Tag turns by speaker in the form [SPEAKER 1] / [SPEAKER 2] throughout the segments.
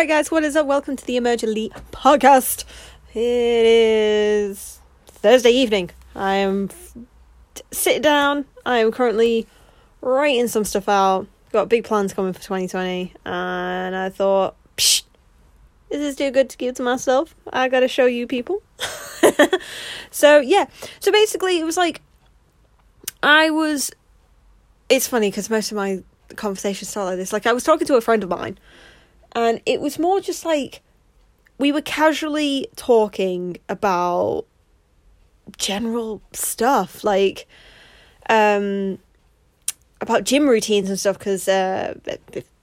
[SPEAKER 1] Alright, guys, what is up? Welcome to the Emerge Elite podcast. It is Thursday evening. I am sitting down. I am currently writing some stuff out. Got big plans coming for 2020, and I thought, Psh, is this too good to keep to myself? I gotta show you people. so, yeah. So basically, it was like, I was. It's funny because most of my conversations start like this. Like, I was talking to a friend of mine and it was more just like we were casually talking about general stuff like um about gym routines and stuff because uh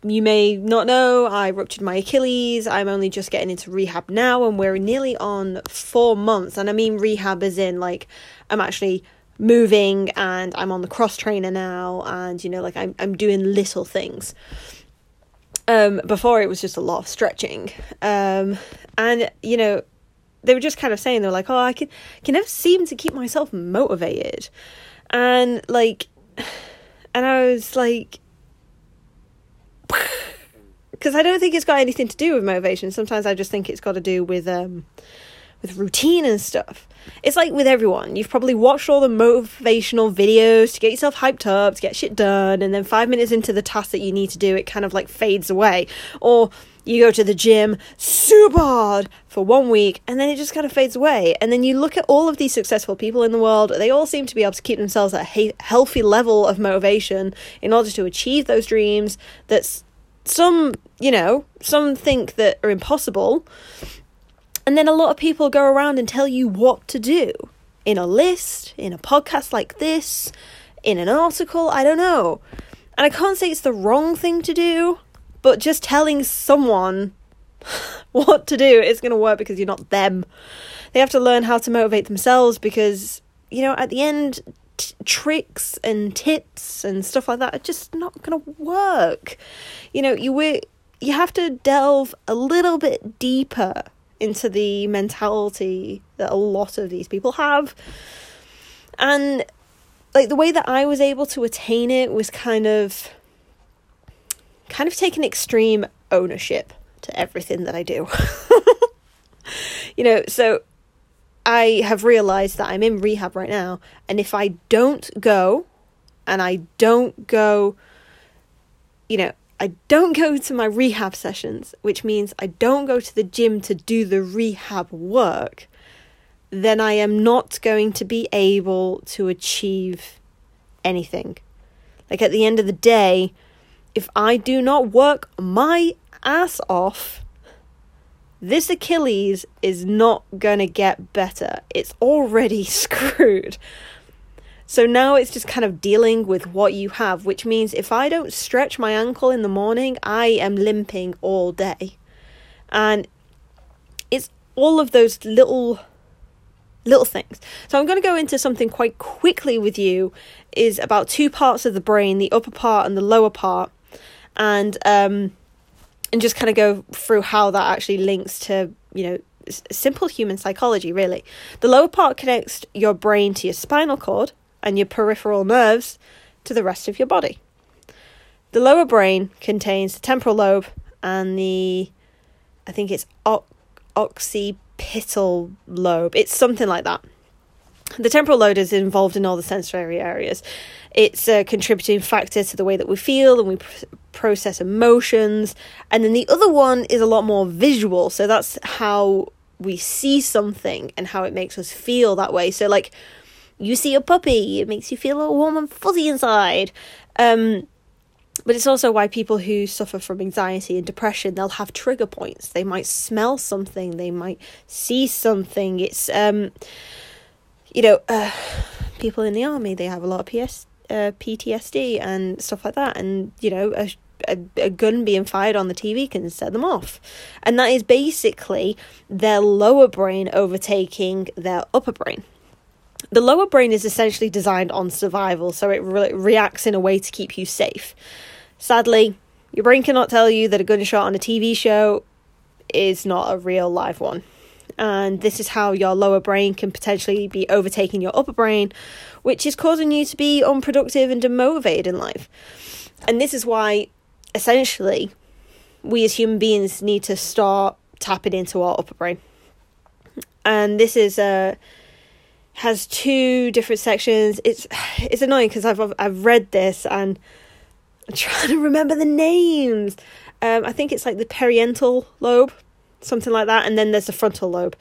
[SPEAKER 1] you may not know I ruptured my Achilles. I'm only just getting into rehab now and we're nearly on 4 months and I mean rehab is in like I'm actually moving and I'm on the cross trainer now and you know like I'm I'm doing little things. Um, before it was just a lot of stretching. Um, and, you know, they were just kind of saying, they're like, oh, I can, can never seem to keep myself motivated. And, like, and I was like, because I don't think it's got anything to do with motivation. Sometimes I just think it's got to do with, um, with routine and stuff. It's like with everyone. You've probably watched all the motivational videos to get yourself hyped up, to get shit done, and then five minutes into the task that you need to do, it kind of like fades away. Or you go to the gym super hard for one week and then it just kind of fades away. And then you look at all of these successful people in the world, they all seem to be able to keep themselves at a healthy level of motivation in order to achieve those dreams that some, you know, some think that are impossible and then a lot of people go around and tell you what to do in a list, in a podcast like this, in an article, I don't know. And I can't say it's the wrong thing to do, but just telling someone what to do is going to work because you're not them. They have to learn how to motivate themselves because, you know, at the end, t- tricks and tips and stuff like that are just not going to work. You know, you you have to delve a little bit deeper into the mentality that a lot of these people have. And like the way that I was able to attain it was kind of kind of taking extreme ownership to everything that I do. you know, so I have realized that I'm in rehab right now and if I don't go and I don't go you know, I don't go to my rehab sessions, which means I don't go to the gym to do the rehab work, then I am not going to be able to achieve anything. Like at the end of the day, if I do not work my ass off, this Achilles is not going to get better. It's already screwed. So now it's just kind of dealing with what you have, which means if I don't stretch my ankle in the morning, I am limping all day. And it's all of those little little things. So I'm going to go into something quite quickly with you is about two parts of the brain, the upper part and the lower part. And um and just kind of go through how that actually links to, you know, simple human psychology really. The lower part connects your brain to your spinal cord and your peripheral nerves to the rest of your body. The lower brain contains the temporal lobe and the, I think it's o- occipital lobe. It's something like that. The temporal lobe is involved in all the sensory areas. It's a contributing factor to the way that we feel and we pr- process emotions. And then the other one is a lot more visual. So that's how we see something and how it makes us feel that way. So, like, you see a puppy, it makes you feel all warm and fuzzy inside. Um, but it's also why people who suffer from anxiety and depression they'll have trigger points. They might smell something, they might see something. It's um, you know, uh, people in the army they have a lot of PS, uh, PTSD and stuff like that, and you know, a, a, a gun being fired on the TV can set them off, and that is basically their lower brain overtaking their upper brain the lower brain is essentially designed on survival, so it re- reacts in a way to keep you safe. Sadly, your brain cannot tell you that a gunshot on a TV show is not a real live one. And this is how your lower brain can potentially be overtaking your upper brain, which is causing you to be unproductive and demotivated in life. And this is why, essentially, we as human beings need to start tapping into our upper brain. And this is uh, has two different sections. It's it's annoying because I've I've read this and I'm trying to remember the names. Um, I think it's like the parietal lobe, something like that, and then there's the frontal lobe.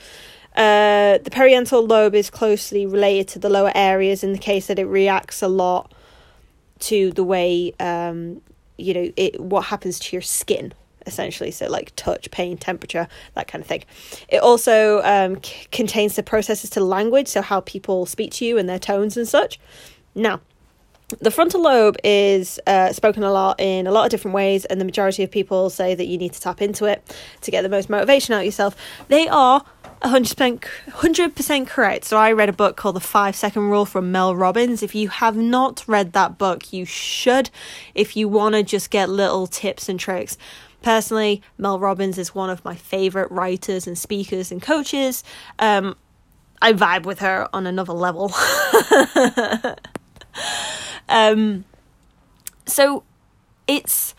[SPEAKER 1] Uh, the parietal lobe is closely related to the lower areas in the case that it reacts a lot to the way um, you know it what happens to your skin essentially so like touch pain temperature that kind of thing it also um, c- contains the processes to language so how people speak to you and their tones and such now the frontal lobe is uh, spoken a lot in a lot of different ways, and the majority of people say that you need to tap into it to get the most motivation out yourself. They are 100%, 100% correct. So, I read a book called The Five Second Rule from Mel Robbins. If you have not read that book, you should if you want to just get little tips and tricks. Personally, Mel Robbins is one of my favorite writers and speakers and coaches. Um, I vibe with her on another level. Um, so it's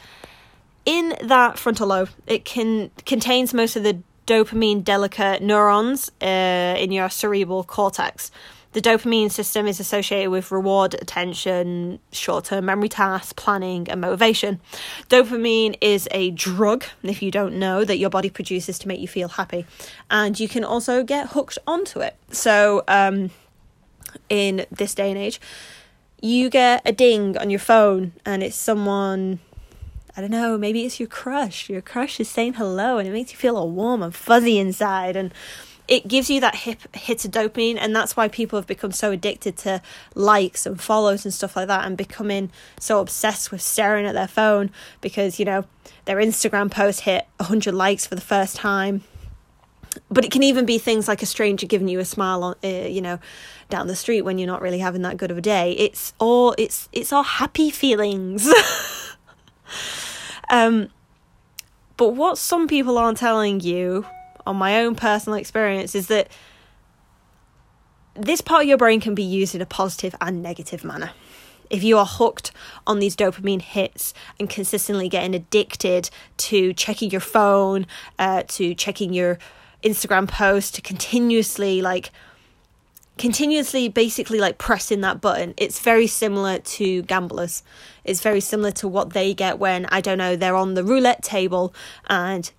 [SPEAKER 1] in that frontal lobe. It can contains most of the dopamine delicate neurons uh, in your cerebral cortex. The dopamine system is associated with reward, attention, short term memory tasks, planning, and motivation. Dopamine is a drug, if you don't know, that your body produces to make you feel happy. And you can also get hooked onto it. So, um, in this day and age, you get a ding on your phone and it's someone I don't know, maybe it's your crush. Your crush is saying hello and it makes you feel all warm and fuzzy inside and it gives you that hip hit of dopamine and that's why people have become so addicted to likes and follows and stuff like that and becoming so obsessed with staring at their phone because you know their Instagram post hit 100 likes for the first time. But it can even be things like a stranger giving you a smile on uh, you know down the street when you're not really having that good of a day. It's all it's it's all happy feelings. Um but what some people aren't telling you on my own personal experience is that this part of your brain can be used in a positive and negative manner. If you are hooked on these dopamine hits and consistently getting addicted to checking your phone, uh, to checking your Instagram post, to continuously like continuously basically like pressing that button it's very similar to gamblers. It's very similar to what they get when i don't know they're on the roulette table and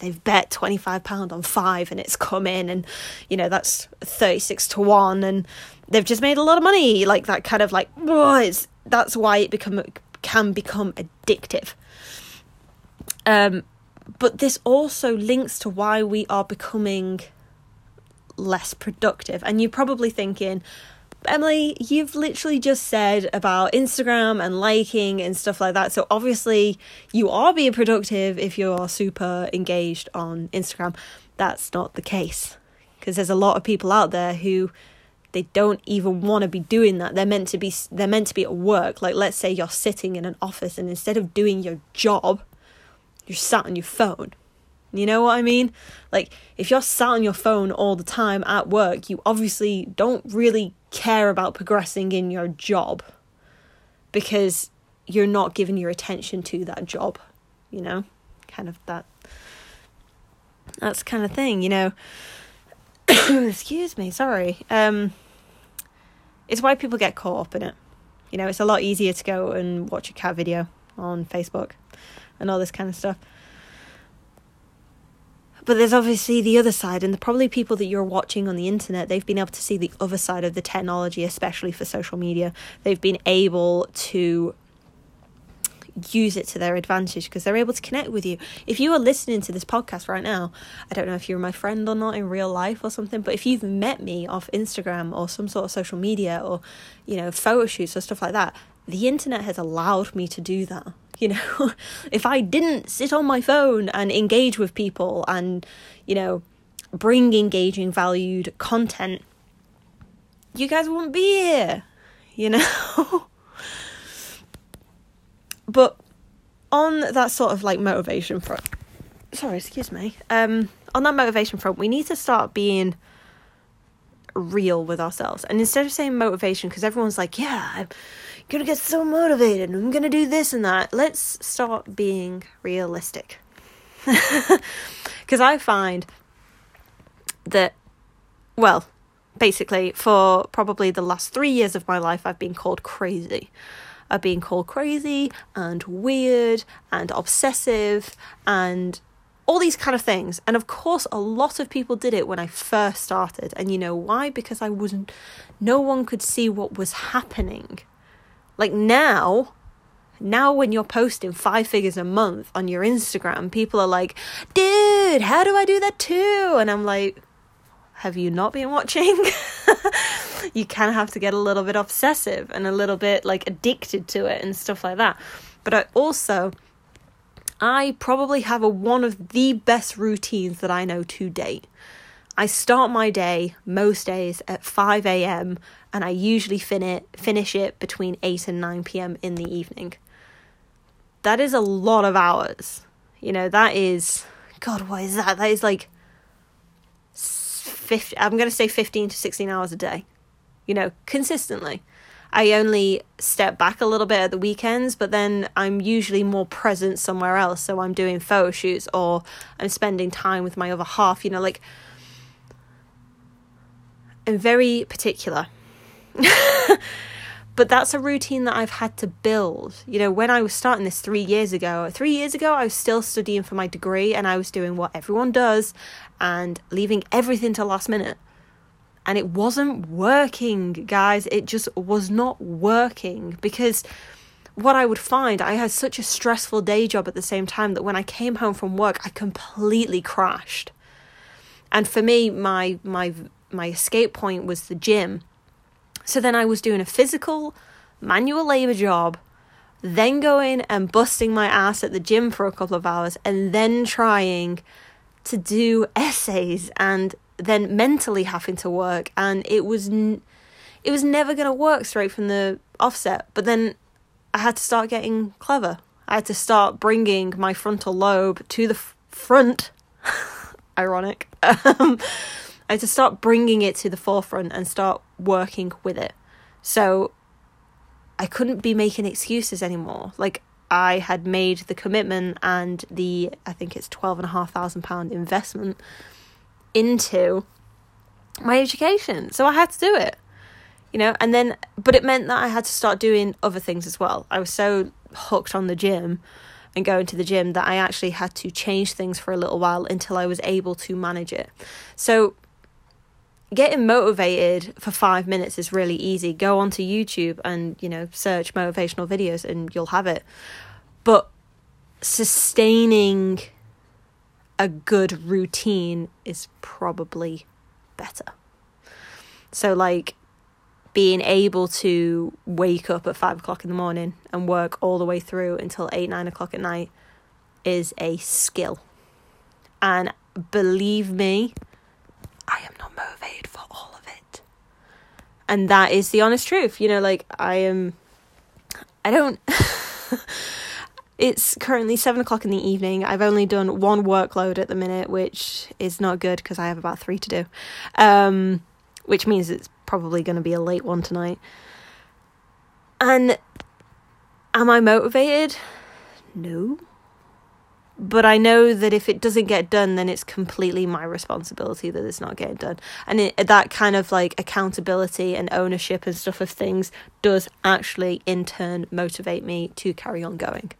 [SPEAKER 1] they've bet 25 pound on 5 and it's come in and you know that's 36 to 1 and they've just made a lot of money like that kind of like it's that's why it become can become addictive um but this also links to why we are becoming less productive. And you're probably thinking, Emily, you've literally just said about Instagram and liking and stuff like that. So obviously, you are being productive if you're super engaged on Instagram. That's not the case because there's a lot of people out there who they don't even want to be doing that. They're meant to be they're meant to be at work. Like let's say you're sitting in an office and instead of doing your job, you're sat on your phone. You know what I mean? Like, if you're sat on your phone all the time at work, you obviously don't really care about progressing in your job because you're not giving your attention to that job, you know? Kind of that. That's kind of thing, you know. Excuse me, sorry. Um, it's why people get caught up in it. You know, it's a lot easier to go and watch a cat video on Facebook and all this kind of stuff. But there's obviously the other side, and the probably people that you're watching on the internet, they've been able to see the other side of the technology, especially for social media. They've been able to use it to their advantage because they're able to connect with you. If you are listening to this podcast right now, I don't know if you're my friend or not in real life or something, but if you've met me off Instagram or some sort of social media or, you know, photo shoots or stuff like that, the internet has allowed me to do that. You know, if I didn't sit on my phone and engage with people and, you know, bring engaging, valued content, you guys wouldn't be here, you know? but on that sort of like motivation front, sorry, excuse me, um, on that motivation front, we need to start being real with ourselves. And instead of saying motivation, because everyone's like, yeah, gonna get so motivated. I'm gonna do this and that. Let's start being realistic. Because I find that, well, basically, for probably the last three years of my life, I've been called crazy. I've been called crazy and weird and obsessive and all these kind of things. And of course, a lot of people did it when I first started. And you know why? Because I wasn't, no one could see what was happening. Like now, now when you're posting five figures a month on your Instagram, people are like, dude, how do I do that too? And I'm like, have you not been watching? you kind of have to get a little bit obsessive and a little bit like addicted to it and stuff like that. But I also I probably have a one of the best routines that I know to date. I start my day most days at 5 a.m. and I usually fin it, finish it between 8 and 9 p.m. in the evening. That is a lot of hours. You know, that is, God, what is that? That is like 50, I'm going to say 15 to 16 hours a day, you know, consistently. I only step back a little bit at the weekends, but then I'm usually more present somewhere else. So I'm doing photo shoots or I'm spending time with my other half, you know, like I'm very particular. but that's a routine that I've had to build. You know, when I was starting this three years ago, three years ago, I was still studying for my degree and I was doing what everyone does and leaving everything to last minute and it wasn't working, guys. It just was not working because what I would find, I had such a stressful day job at the same time that when I came home from work, I completely crashed. And for me, my my my escape point was the gym. So then I was doing a physical manual labor job, then going and busting my ass at the gym for a couple of hours, and then trying to do essays and then mentally having to work. And it was n- it was never going to work straight from the offset. But then i had to start getting clever. I had to start bringing my frontal lobe to the f- front ironic um, i to start bringing it to the forefront and start working with it so i couldn't be making excuses anymore like i had made the commitment and the i think it's twelve and a half thousand pound investment into my education. So I had to do it. You know, and then but it meant that I had to start doing other things as well. I was so hooked on the gym and going to the gym that I actually had to change things for a little while until I was able to manage it. So getting motivated for 5 minutes is really easy. Go onto YouTube and, you know, search motivational videos and you'll have it. But sustaining a good routine is probably better. So, like, being able to wake up at five o'clock in the morning and work all the way through until eight, nine o'clock at night is a skill. And believe me, I am not motivated for all of it. And that is the honest truth. You know, like, I am, I don't. It's currently seven o'clock in the evening. I've only done one workload at the minute, which is not good because I have about three to do. Um, which means it's probably going to be a late one tonight. And am I motivated? No. But I know that if it doesn't get done, then it's completely my responsibility that it's not getting done. And it, that kind of like accountability and ownership and stuff of things does actually in turn motivate me to carry on going.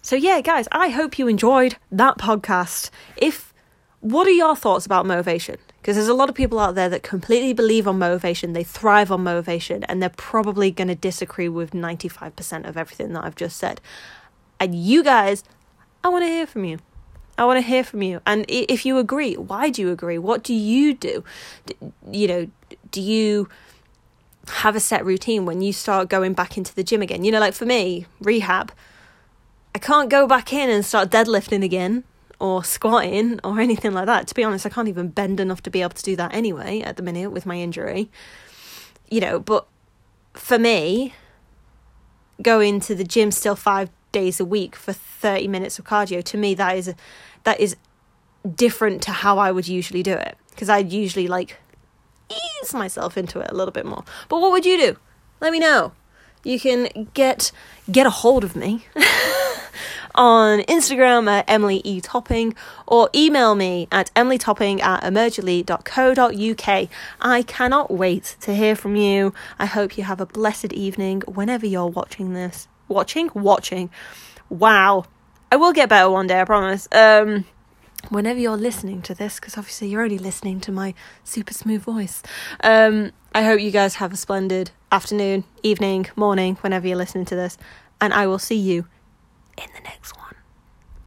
[SPEAKER 1] So yeah, guys, I hope you enjoyed that podcast. If what are your thoughts about motivation? Because there's a lot of people out there that completely believe on motivation, they thrive on motivation, and they're probably going to disagree with 95% of everything that I've just said. And you guys, I want to hear from you. I want to hear from you. And if you agree, why do you agree? What do you do? You know, do you have a set routine when you start going back into the gym again? You know, like for me, rehab I can't go back in and start deadlifting again or squatting or anything like that. To be honest, I can't even bend enough to be able to do that anyway at the minute with my injury. You know, but for me, going to the gym still five days a week for 30 minutes of cardio, to me, that is, that is different to how I would usually do it. Because I'd usually like ease myself into it a little bit more. But what would you do? Let me know. you can get get a hold of me on Instagram at Emily E. Topping or email me at emilytopping at emergely.co.uk. I cannot wait to hear from you. I hope you have a blessed evening whenever you're watching this. Watching? Watching. Wow. I will get better one day, I promise. Um, whenever you're listening to this, because obviously you're only listening to my super smooth voice. Um, I hope you guys have a splendid afternoon, evening, morning, whenever you're listening to this, and I will see you in the next one.